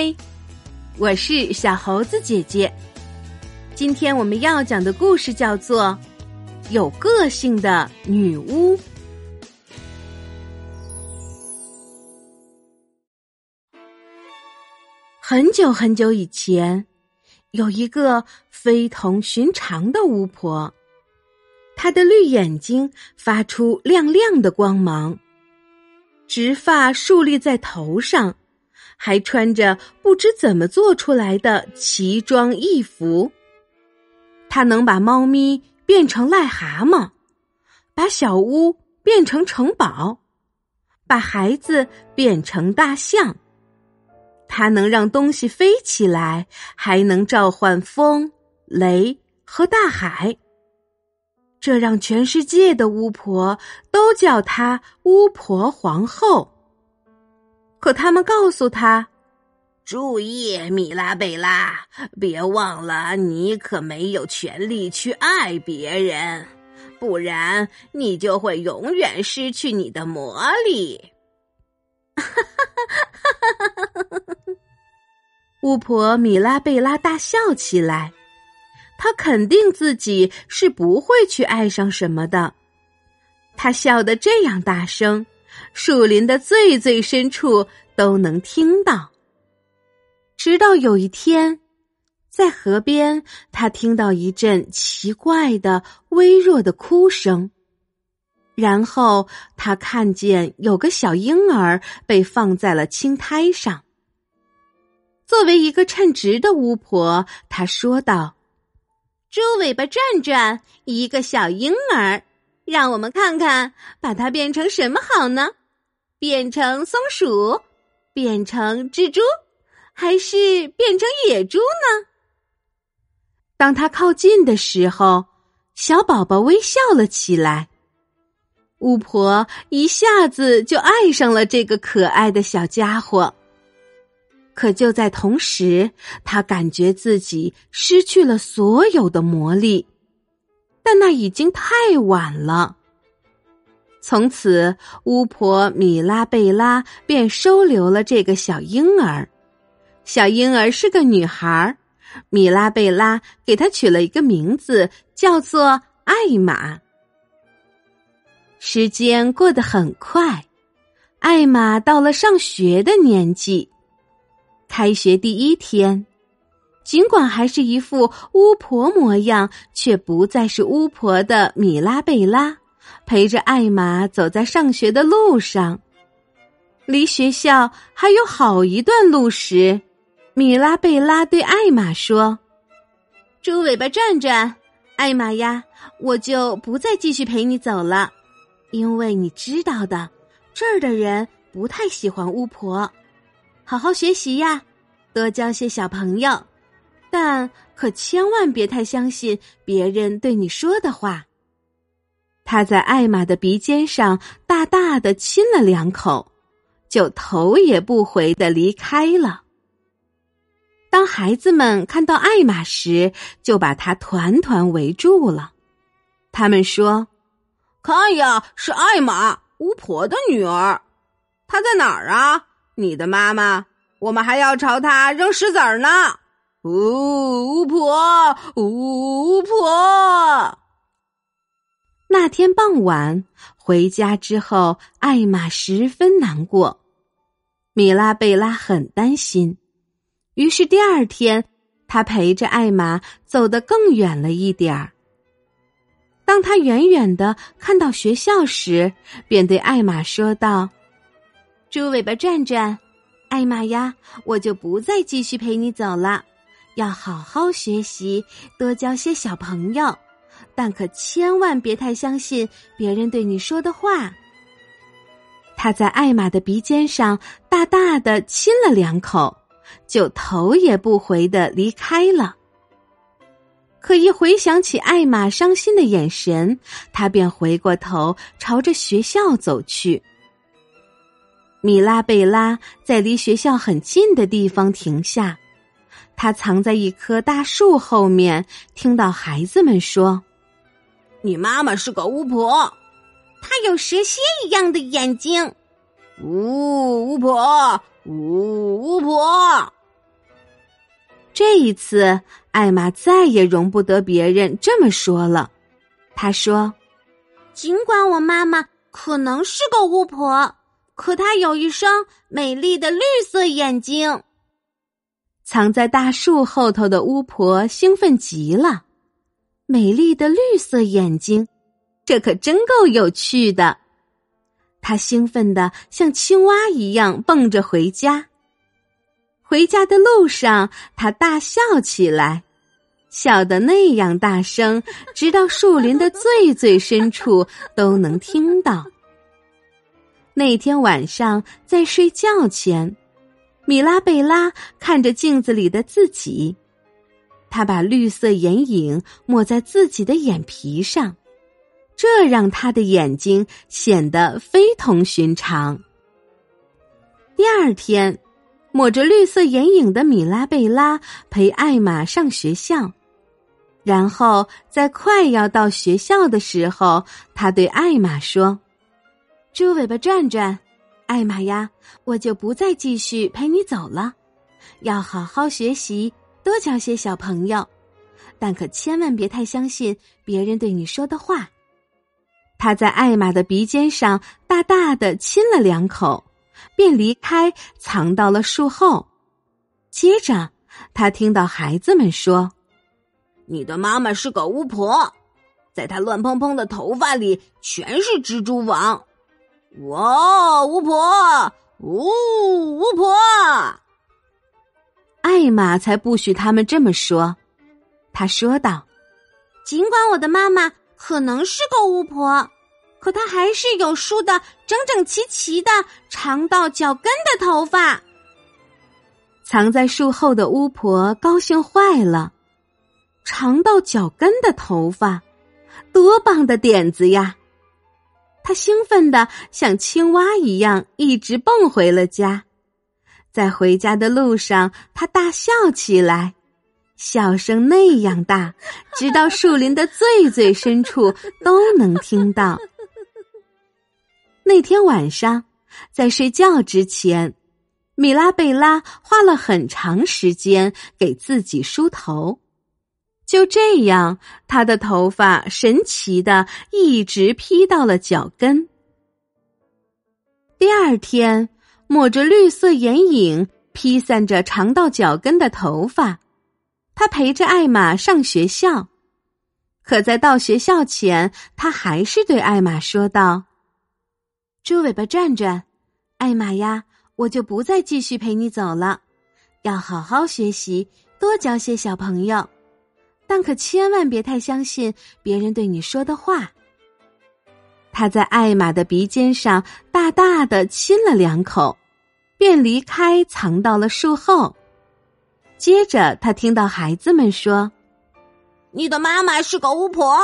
嗨，我是小猴子姐姐。今天我们要讲的故事叫做《有个性的女巫》。很久很久以前，有一个非同寻常的巫婆，她的绿眼睛发出亮亮的光芒，直发竖立在头上。还穿着不知怎么做出来的奇装异服。他能把猫咪变成癞蛤蟆，把小屋变成城堡，把孩子变成大象。他能让东西飞起来，还能召唤风、雷和大海。这让全世界的巫婆都叫她巫婆皇后。可他们告诉他：“注意，米拉贝拉，别忘了，你可没有权利去爱别人，不然你就会永远失去你的魔力。”巫婆米拉贝拉大笑起来，她肯定自己是不会去爱上什么的。她笑得这样大声。树林的最最深处都能听到。直到有一天，在河边，他听到一阵奇怪的、微弱的哭声，然后他看见有个小婴儿被放在了青苔上。作为一个称职的巫婆，她说道：“猪尾巴转转，一个小婴儿。”让我们看看，把它变成什么好呢？变成松鼠，变成蜘蛛，还是变成野猪呢？当他靠近的时候，小宝宝微笑了起来。巫婆一下子就爱上了这个可爱的小家伙。可就在同时，他感觉自己失去了所有的魔力。但那已经太晚了。从此，巫婆米拉贝拉便收留了这个小婴儿。小婴儿是个女孩，米拉贝拉给她取了一个名字，叫做艾玛。时间过得很快，艾玛到了上学的年纪。开学第一天。尽管还是一副巫婆模样，却不再是巫婆的米拉贝拉，陪着艾玛走在上学的路上。离学校还有好一段路时，米拉贝拉对艾玛说：“猪尾巴转转，艾玛呀，我就不再继续陪你走了，因为你知道的，这儿的人不太喜欢巫婆。好好学习呀，多交些小朋友。”但可千万别太相信别人对你说的话。他在艾玛的鼻尖上大大的亲了两口，就头也不回的离开了。当孩子们看到艾玛时，就把他团团围住了。他们说：“看呀，是艾玛，巫婆的女儿。她在哪儿啊？你的妈妈？我们还要朝她扔石子儿呢。”巫婆，巫婆。那天傍晚回家之后，艾玛十分难过，米拉贝拉很担心。于是第二天，他陪着艾玛走得更远了一点儿。当他远远的看到学校时，便对艾玛说道：“猪尾巴转转，艾玛呀，我就不再继续陪你走了。”要好好学习，多交些小朋友，但可千万别太相信别人对你说的话。他在艾玛的鼻尖上大大的亲了两口，就头也不回的离开了。可一回想起艾玛伤心的眼神，他便回过头朝着学校走去。米拉贝拉在离学校很近的地方停下。他藏在一棵大树后面，听到孩子们说：“你妈妈是个巫婆，她有蛇蝎一样的眼睛。”呜巫婆，呜巫婆，这一次，艾玛再也容不得别人这么说了。她说：“尽管我妈妈可能是个巫婆，可她有一双美丽的绿色眼睛。”藏在大树后头的巫婆兴奋极了。美丽的绿色眼睛，这可真够有趣的。他兴奋的像青蛙一样蹦着回家。回家的路上，他大笑起来，笑得那样大声，直到树林的最最深处都能听到。那天晚上，在睡觉前，米拉贝拉看着镜子里的自己，他把绿色眼影抹在自己的眼皮上，这让他的眼睛显得非同寻常。第二天。抹着绿色眼影的米拉贝拉陪艾玛上学校，然后在快要到学校的时候，他对艾玛说：“猪尾巴转转，艾玛呀，我就不再继续陪你走了，要好好学习，多交些小朋友，但可千万别太相信别人对你说的话。”他在艾玛的鼻尖上大大的亲了两口。便离开，藏到了树后。接着，他听到孩子们说：“你的妈妈是个巫婆，在她乱蓬蓬的头发里全是蜘蛛网。”哇，巫婆，呜，巫婆！艾玛才不许他们这么说。他说道：“尽管我的妈妈可能是个巫婆。”可她还是有梳的整整齐齐的长到脚跟的头发。藏在树后的巫婆高兴坏了，长到脚跟的头发，多棒的点子呀！他兴奋的像青蛙一样，一直蹦回了家。在回家的路上，他大笑起来。笑声那样大，直到树林的最最深处都能听到。那天晚上，在睡觉之前，米拉贝拉花了很长时间给自己梳头。就这样，她的头发神奇的一直披到了脚跟。第二天，抹着绿色眼影、披散着长到脚跟的头发。他陪着艾玛上学校，可在到学校前，他还是对艾玛说道：“猪尾巴转转，艾玛呀，我就不再继续陪你走了，要好好学习，多交些小朋友，但可千万别太相信别人对你说的话。”他在艾玛的鼻尖上大大的亲了两口，便离开，藏到了树后。接着，他听到孩子们说：“你的妈妈是个巫婆，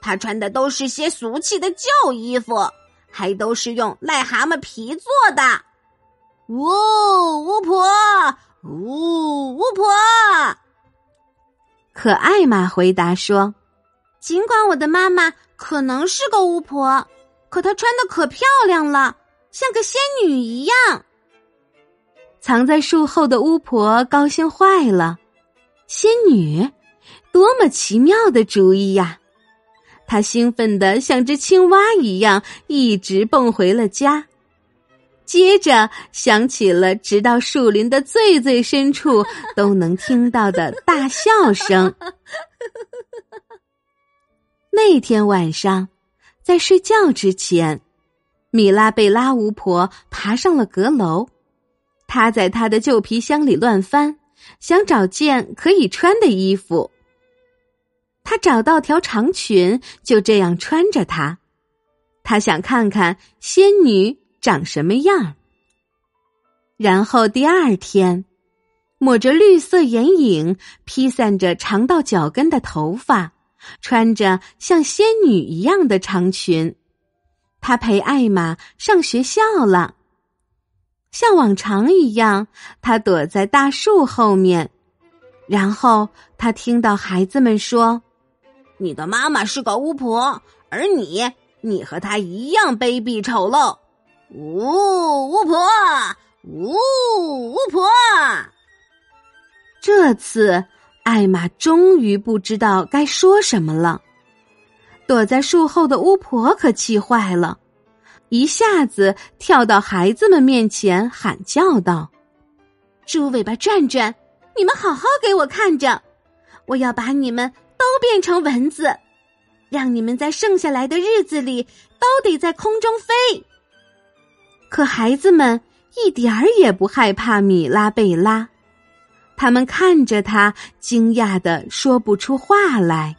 她穿的都是些俗气的旧衣服，还都是用癞蛤蟆皮做的。”呜，巫婆，呜，巫婆。可艾玛回答说：“尽管我的妈妈可能是个巫婆，可她穿的可漂亮了，像个仙女一样。”藏在树后的巫婆高兴坏了，仙女，多么奇妙的主意呀！她兴奋的像只青蛙一样，一直蹦回了家。接着响起了直到树林的最最深处都能听到的大笑声。那天晚上，在睡觉之前，米拉贝拉巫婆爬上了阁楼。她在她的旧皮箱里乱翻，想找件可以穿的衣服。他找到条长裙，就这样穿着它。他想看看仙女长什么样。然后第二天，抹着绿色眼影、披散着长到脚跟的头发，穿着像仙女一样的长裙，她陪艾玛上学校了。像往常一样，她躲在大树后面，然后她听到孩子们说：“你的妈妈是个巫婆，而你，你和她一样卑鄙丑陋。”呜，巫婆，呜，巫婆。这次，艾玛终于不知道该说什么了。躲在树后的巫婆可气坏了，一下子跳到孩子们面前，喊叫道：“猪尾巴转转，你们好好给我看着！我要把你们都变成蚊子，让你们在剩下来的日子里都得在空中飞。”可孩子们一点儿也不害怕米拉贝拉，他们看着他，惊讶的说不出话来。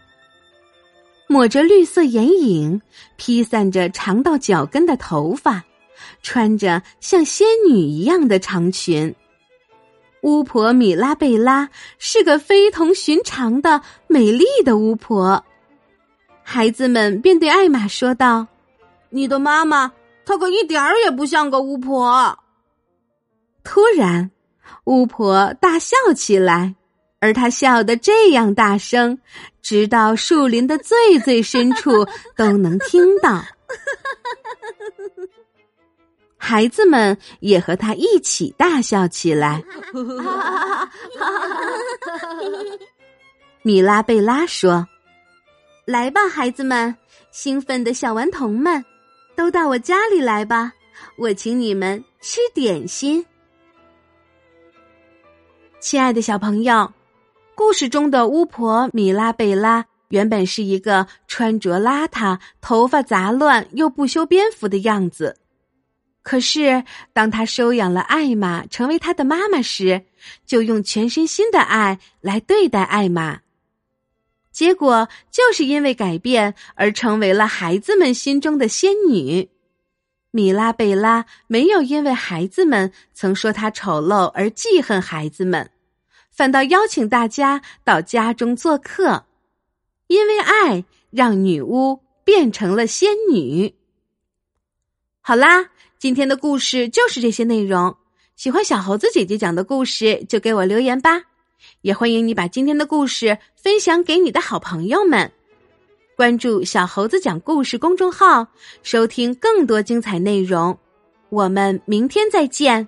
抹着绿色眼影，披散着长到脚跟的头发，穿着像仙女一样的长裙。巫婆米拉贝拉是个非同寻常的美丽的巫婆。孩子们便对艾玛说道：“你的妈妈，她可一点儿也不像个巫婆。”突然，巫婆大笑起来。而她笑得这样大声，直到树林的最最深处都能听到。孩子们也和他一起大笑起来。米拉贝拉说：“来吧，孩子们，兴奋的小顽童们，都到我家里来吧，我请你们吃点心。”亲爱的小朋友。故事中的巫婆米拉贝拉原本是一个穿着邋遢、头发杂乱又不修边幅的样子，可是当她收养了艾玛，成为她的妈妈时，就用全身心的爱来对待艾玛。结果就是因为改变而成为了孩子们心中的仙女。米拉贝拉没有因为孩子们曾说她丑陋而记恨孩子们。反倒邀请大家到家中做客，因为爱让女巫变成了仙女。好啦，今天的故事就是这些内容。喜欢小猴子姐姐讲的故事，就给我留言吧。也欢迎你把今天的故事分享给你的好朋友们。关注“小猴子讲故事”公众号，收听更多精彩内容。我们明天再见。